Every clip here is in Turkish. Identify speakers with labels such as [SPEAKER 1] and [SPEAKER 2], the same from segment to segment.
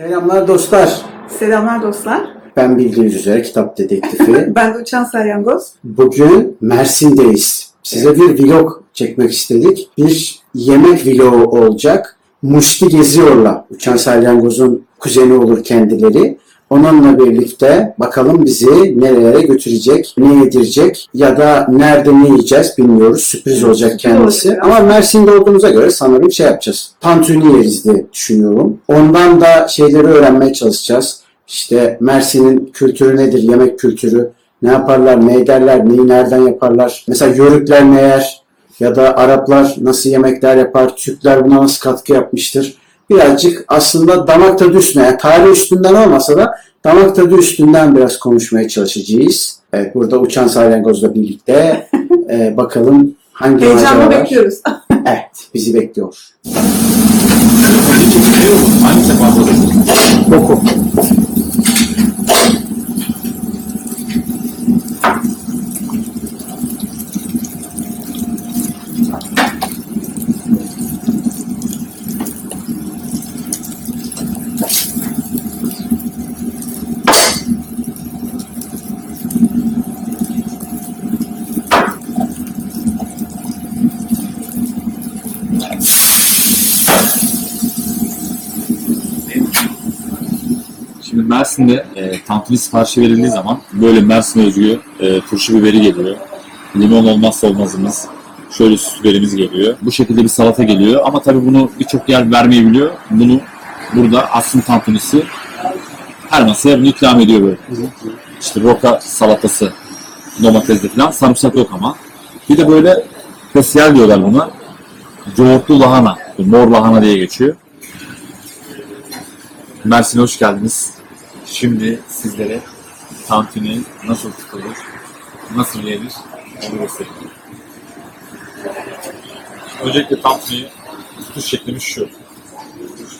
[SPEAKER 1] Selamlar dostlar.
[SPEAKER 2] Selamlar dostlar.
[SPEAKER 1] Ben bildiğiniz üzere kitap dedektifi.
[SPEAKER 2] Ben de Uçan Salyangoz.
[SPEAKER 1] Bugün Mersin'deyiz. Size bir vlog çekmek istedik. Bir yemek vlogu olacak. Muşti geziyorlar. Uçan Salyangoz'un kuzeni olur kendileri. Onunla birlikte bakalım bizi nerelere götürecek, ne yedirecek ya da nerede ne yiyeceğiz bilmiyoruz. Sürpriz olacak kendisi. Ama Mersin'de olduğumuza göre sanırım şey yapacağız. Tantuni yeriz diye düşünüyorum. Ondan da şeyleri öğrenmeye çalışacağız. İşte Mersin'in kültürü nedir, yemek kültürü, ne yaparlar, ne ederler, neyi nereden yaparlar. Mesela Yörükler ne yer ya da Araplar nasıl yemekler yapar, Türkler buna nasıl katkı yapmıştır. Birazcık aslında damak tadı üstüne, yani tarih üstünden olmasa da damak tadı üstünden biraz konuşmaya çalışacağız. Evet, burada Uçan Salyangoz'la birlikte e, bakalım hangi
[SPEAKER 2] Heyecanla
[SPEAKER 1] maceralar-
[SPEAKER 2] bekliyoruz.
[SPEAKER 1] Evet, bizi bekliyor. Oku.
[SPEAKER 3] Şimdi Mersin'de e, tantuni siparişi verildiği zaman böyle Mersin özgü e, turşu biberi geliyor. Limon olmazsa olmazımız. Şöyle süs biberimiz geliyor. Bu şekilde bir salata geliyor. Ama tabii bunu birçok yer vermeyebiliyor. Bunu burada aslında tantunisi her masaya bunu ikram ediyor böyle. İşte roka salatası domatesli falan. Sarımsak yok ama. Bir de böyle spesiyel diyorlar buna. Yoğurtlu lahana. Mor lahana diye geçiyor. Mersin'e hoş geldiniz. Şimdi sizlere tantuni nasıl tutulur, nasıl yenir onu göstereyim. Öncelikle tantuni tutuş şeklimiz şu.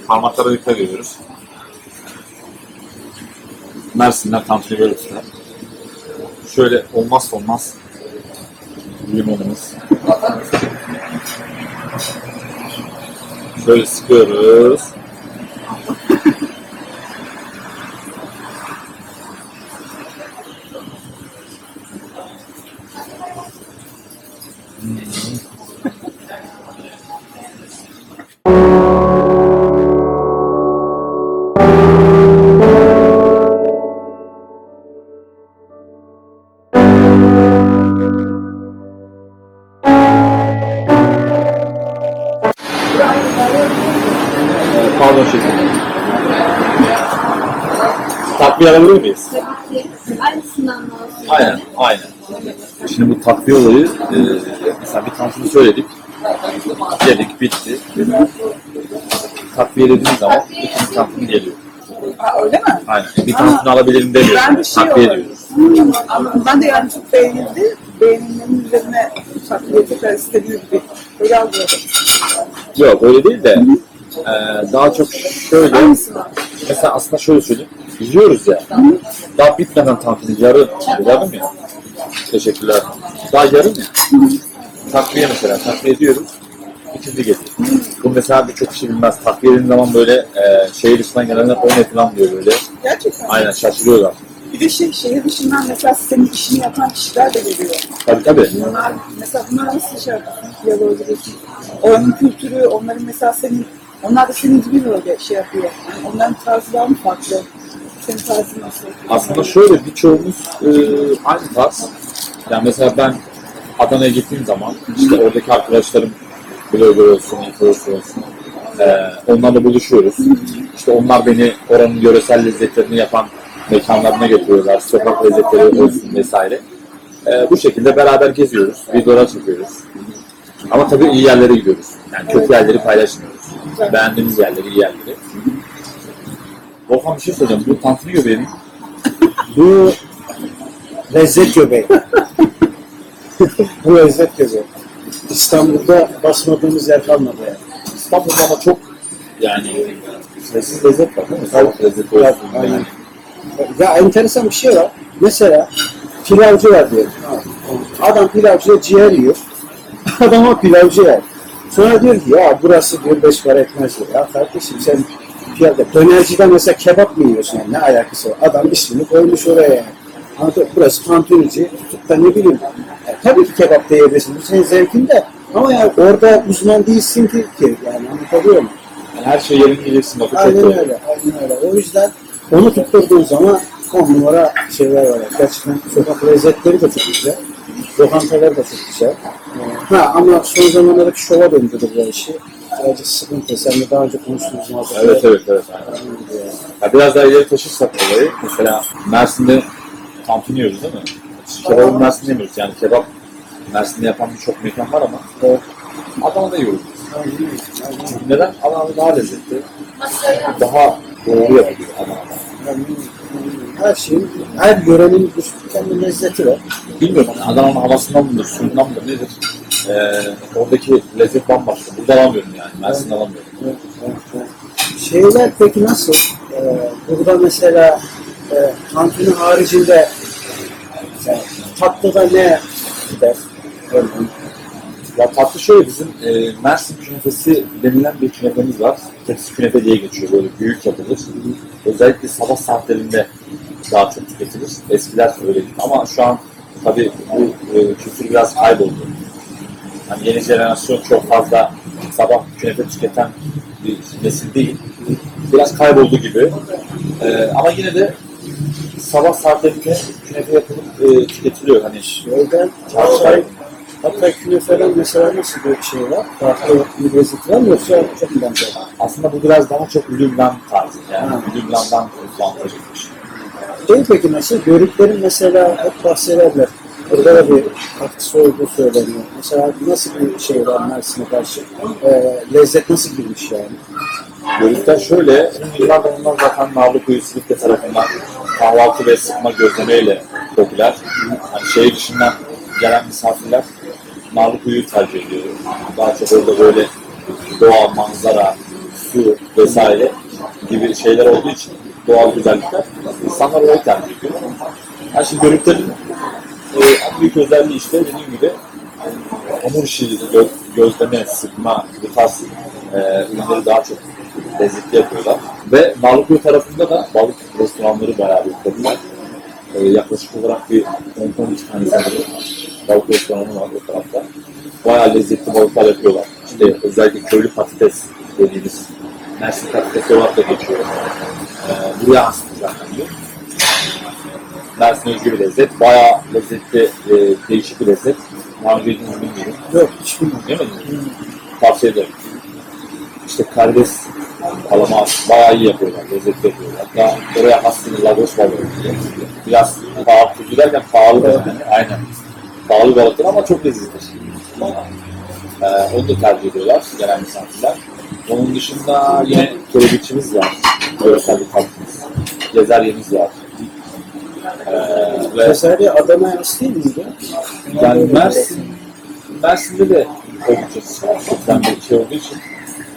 [SPEAKER 3] Parmaklara dikkat ediyoruz. Mersin'den tantuni böyle tutar. Şöyle olmazsa olmaz limonumuz. Şöyle sıkıyoruz. Pardon şefim. Takviye alabilir miyiz?
[SPEAKER 4] Aynısından mı olsun?
[SPEAKER 3] Aynen, aynen. Şimdi bu takviye olayı, e, mesela bir tanesini söyledik, yedik, bitti. Takviye dediğimiz zaman ikinci tantuni geliyor.
[SPEAKER 2] Ha, öyle mi?
[SPEAKER 3] Aynen. Bir tanesini alabilirim demiyoruz.
[SPEAKER 2] Ben de şey
[SPEAKER 3] takviye.
[SPEAKER 2] Hmm, anladım. Ben de yani çok beğenildi. Beğenilenin üzerine takviye tekrar istediği gibi. Öyle algıladım.
[SPEAKER 3] Yok öyle değil de e, daha çok şöyle,
[SPEAKER 2] var.
[SPEAKER 3] mesela aslında şöyle söyleyeyim, yiyoruz ya, daha bitmeden tantuni yarı, yarım ya. Teşekkürler. Daha yarım ya. Takviye mesela, takviye diyorum. ikinci geliyor. Bu mesela birçok kişi bilmez. Takviye dediğin zaman böyle e, şehir dışından gelenler o ne falan diyor böyle.
[SPEAKER 2] Gerçekten.
[SPEAKER 3] Aynen şaşırıyorlar.
[SPEAKER 2] Bir de şey, şehir dışından mesela senin işini yapan kişiler de geliyor.
[SPEAKER 3] Tabii tabii.
[SPEAKER 2] Bunlar, mesela bunlar nasıl şey yapıyorsun? Giriyorsun. Oranın kültürü, onların mesela senin, onlar da senin gibi böyle şey yapıyor. Yani onların tarzı daha mı farklı? Senin tarzın nasıl?
[SPEAKER 3] Aslında şöyle birçoğumuz e, aynı tarz. Yani mesela ben Adana'ya gittiğim zaman işte oradaki arkadaşlarım blogger olsun, influencer olsun. e, onlarla buluşuyoruz. İşte onlar beni oranın yöresel lezzetlerini yapan mekanlarına götürüyorlar. Sokak lezzetleri olsun vesaire. E, bu şekilde beraber geziyoruz. Videolar çekiyoruz. Ama tabii iyi yerlere gidiyoruz. Yani kötü yerleri paylaşmıyoruz. Beğendiğimiz yerleri, iyi yerleri. Volkan bir şey söyleyeceğim. Bu tantuni göbeğinin
[SPEAKER 5] Bu lezzet göbeği. Bu lezzet göbeği. İstanbul'da basmadığımız yer kalmadı yani.
[SPEAKER 3] İstanbul'da ama çok yani sessiz lezzet var değil mi? Tavuk lezzeti olsun.
[SPEAKER 5] aynen.
[SPEAKER 3] Yani.
[SPEAKER 5] Ya enteresan bir şey var. Mesela pilavcı var diyelim. Adam pilavcıya ciğer yiyor. Adama pilavcı yer. Sonra diyor ki ya burası diyor beş para etmez diyor. Ya kardeşim sen
[SPEAKER 1] piyade. Dönercide mesela kebap mı yiyorsun yani ne alakası var? Adam ismini koymuş oraya yani. Burası tantunici. Da ne bileyim. Tabii ki kebap da yiyebilirsin. Bu senin zevkin de. Ama yani orada uzman değilsin ki. ki. Yani anlatabiliyor muyum?
[SPEAKER 3] Yani her şey yerini bilirsin.
[SPEAKER 1] Aynen
[SPEAKER 3] doğru.
[SPEAKER 1] öyle. Aynen öyle. O yüzden onu tutturduğun zaman on numara şeyler var. Gerçekten sokak lezzetleri de çok güzel. Lokantalar da çok güzel. Ha ama son zamanlardaki şova döndürdü bu işi. Sadece sıkıntı. Sen de daha önce konuştuğumuz muhabbet.
[SPEAKER 3] Evet evet evet. Aynen. Ya biraz daha ileri taşırsak olayı, mesela Mersin'de tantuni yiyoruz değil mi? Kebabı Mersin'de yemiyoruz. Yani kebap Mersin'de yapan birçok mekan var ama
[SPEAKER 1] Evet.
[SPEAKER 3] Adana'da yiyoruz. Neden? Adana'da daha lezzetli, daha doğru yapılıyor Adana'da.
[SPEAKER 1] Yani, her şeyin, her yörenin kendi lezzeti var.
[SPEAKER 3] Bilmiyorum hani Adana'nın havasından mıdır, suyundan mıdır, nedir? Ee, oradaki lezzet bambaşka. Burada alamıyorum yani, Mersin'de alamıyorum.
[SPEAKER 1] Evet, evet, evet. Şeyler peki nasıl? Ee, burada mesela e, tantuni haricinde tatlıda ne gider? Örneğin.
[SPEAKER 3] Ya tatlı şöyle bizim e, Mersin künefesi denilen bir künefemiz var. Tepsi künefe diye geçiyor böyle büyük yapılır. Özellikle sabah saatlerinde daha çok tüketilir. Eskiler öyleydi ama şu an tabii bu e, kültür biraz kayboldu. Hani yeni jenerasyon çok fazla sabah künefe tüketen bir nesil değil. Biraz kayboldu gibi. E, ama yine de sabah saatlerinde künefe yapılıp e, tüketiliyor. Hani
[SPEAKER 1] Şeyden Hatay, Hatay künefeden mesela nasıl bir şey var? Farklı bir lezzet var mı yoksa çok mu benzer?
[SPEAKER 3] Aslında bu biraz daha çok Lübnan tarzı yani. Lübnan'dan kullanılmış.
[SPEAKER 1] Şey peki nasıl? Börüklerin mesela hep bahsederler. Burada da bir katkısı olduğu söyleniyor. Mesela nasıl bir şey var Mersin'e karşı? Ee, lezzet nasıl girmiş yani?
[SPEAKER 3] Bölükler şöyle, yıllardan onlar zaten Navlu Kuyu Silifke tarafından kahvaltı ve sıkma gözlemeyle popüler. Hani şehir dışından gelen misafirler Navlu Kuyu'yu tercih ediyor. Daha çok orada böyle doğa, manzara, su vesaire gibi şeyler olduğu için doğal güzellikler insanlar orayı tercih ediyor. Yani şimdi bölüklerin e, en büyük özelliği işte dediğim gibi hamur işi, gö- gözleme, sıkma bu tarz e, ürünleri daha çok lezzetli yapıyorlar. Ve Narlıkuyu tarafında da balık restoranları bayağı bir popüler. E, yaklaşık olarak bir 10-12 tane sanırım balık restoranı var o tarafta. Bayağı lezzetli balıklar yapıyorlar. İşte özellikle köylü patates dediğimiz Mersin patatesi olarak da geçiyor. E, buraya hastı zaten bu. Mersin özgü bir lezzet. Bayağı lezzetli, e, değişik bir lezzet. Daha önce yediğinizi bilmiyorum.
[SPEAKER 1] Yok hiç bilmiyorum.
[SPEAKER 3] Değil mi? Tavsiye ederim. İşte karides, kalamar bayağı iyi yapıyorlar, lezzetli yapıyorlar. Hatta oraya bir lagos balığı diye. Biraz pahalı, tuzlu derken pahalı da yani. Aynen. Pahalı balıktır ama çok lezzetlidir. Ee, onu da tercih ediyorlar gelen misafirler. Onun dışında yine kerebikçimiz var. Görsel bir tatlımız. Gezeryemiz var. Ee, ve
[SPEAKER 1] Mesela Adana'ya has değil miydi?
[SPEAKER 3] yani Mersin, Mersin'de de oldukça sıkıntı bir şey olduğu için,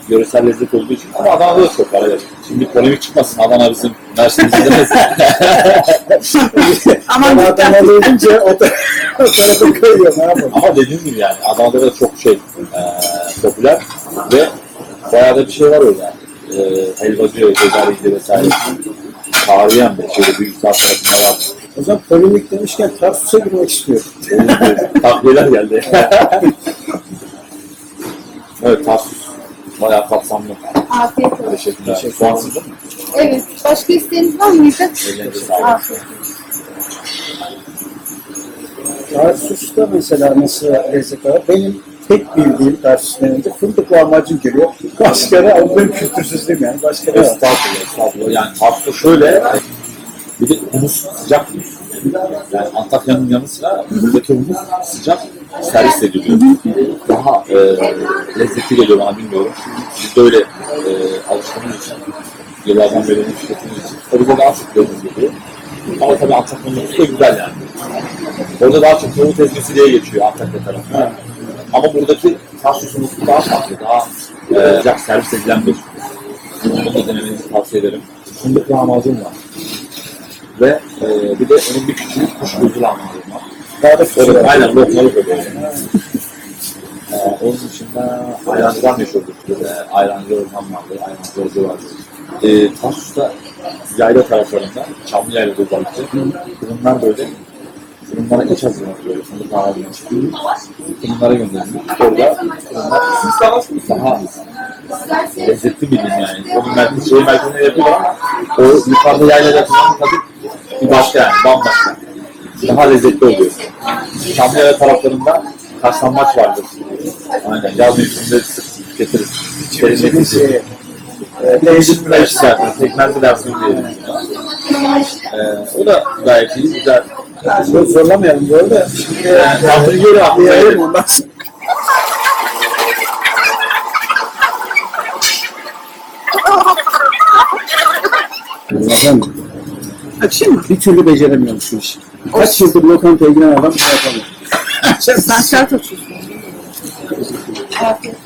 [SPEAKER 3] yöresel lezzet olduğu için ama Adana'da da çok var. Evet. Şimdi polemik çıkmasın Adana bizim Mersin'imizde demesin.
[SPEAKER 2] Aman
[SPEAKER 1] Ama
[SPEAKER 2] dikkat.
[SPEAKER 1] Adanalı olunca o, ta- o tarafa kayıyor. Ne yapalım?
[SPEAKER 3] ama dediğim gibi yani Adana'da da çok şey e, popüler ve bayağı da bir şey var orada. E, helvacı, cezeriydi vesaire. Tarihen de şöyle büyük saat tarafında var.
[SPEAKER 1] O zaman polemik demişken Tarsus'a girmek istiyorum.
[SPEAKER 3] Takviyeler geldi. evet Tarsus. Bayağı kapsamlı.
[SPEAKER 4] Afiyet olsun.
[SPEAKER 3] Teşekkürler.
[SPEAKER 1] Teşekkür
[SPEAKER 3] Soğansız değil mi?
[SPEAKER 4] Evet. Başka isteğiniz var mıydı?
[SPEAKER 3] Ellerinize sağlık.
[SPEAKER 4] Afiyet olsun.
[SPEAKER 1] Tarsus'ta mesela nasıl lezzet var? Benim tek bildiğim Tarsus denildi fındık lahmacun geliyor. Başka ne? O benim kültürsüzlüğüm yani. Başka ne var?
[SPEAKER 3] Estağfurullah, estağfurullah. Yani tatlı şöyle, bir de humus sıcak humus. Yani Antakya'nın yanı sıra buradaki humus sıcak servis ediliyor. Daha e, lezzetli geliyor bana bilmiyorum. Biz de öyle e, alıştığımız için, yıllardan beri tükettiğimiz için. De daha çok lezzetli geliyor. Ama tabii Antakya'nın humusu da güzel yani. Orada daha çok nohut ezmesi diye geçiyor Antakya tarafı. Ama buradaki Tarsus humusu daha farklı, daha e, sıcak servis edilen bir bunu da denemenizi tavsiye ederim. Fındık lahmacun var. Ve e, bir de onun bir küçük kuş gözü lahmacun var.
[SPEAKER 1] Daha da küçük.
[SPEAKER 3] aynen lokmalı böyle. e, onun dışında ayrancılar meşhurdur. E, ayrancı Orhan vardı, ayrancı Hoca vardı. e, Tarsus'ta yayla taraflarında, Çamlı Yayla özellikle, fırınlar böyle fırınlara iç hazırlanıyor böyle fındık ağırlığında. Fırınlara gönderiliyor. Orada daha lezzetli bir yani. Onun merkezi, şehir merkezinde yapıyorlar ama o yukarıda yaylada yapılan tadı bir başka yani, bambaşka. Daha lezzetli oluyor. Çamlı Yayla taraflarında kaşlanmaç vardır. Aynen, yaz mevsiminde sık getiririz. Serinletir
[SPEAKER 1] Şey,
[SPEAKER 3] Değişik bir iş zaten. Versiyon diyelim. Ee, o da gayet iyi, güzel.
[SPEAKER 1] zor- zorlamayalım bu arada. Şimdi
[SPEAKER 3] Yani aklıma
[SPEAKER 1] Diyelim
[SPEAKER 3] geliyor.
[SPEAKER 1] ondan sonra. Ben
[SPEAKER 2] Açayım mı?
[SPEAKER 1] bir türlü beceremiyorum şu işi. Kaç yıldır lokantaya giren adam bunu yapamıyor.
[SPEAKER 2] Sen şart atıyorsun.
[SPEAKER 4] Afiyet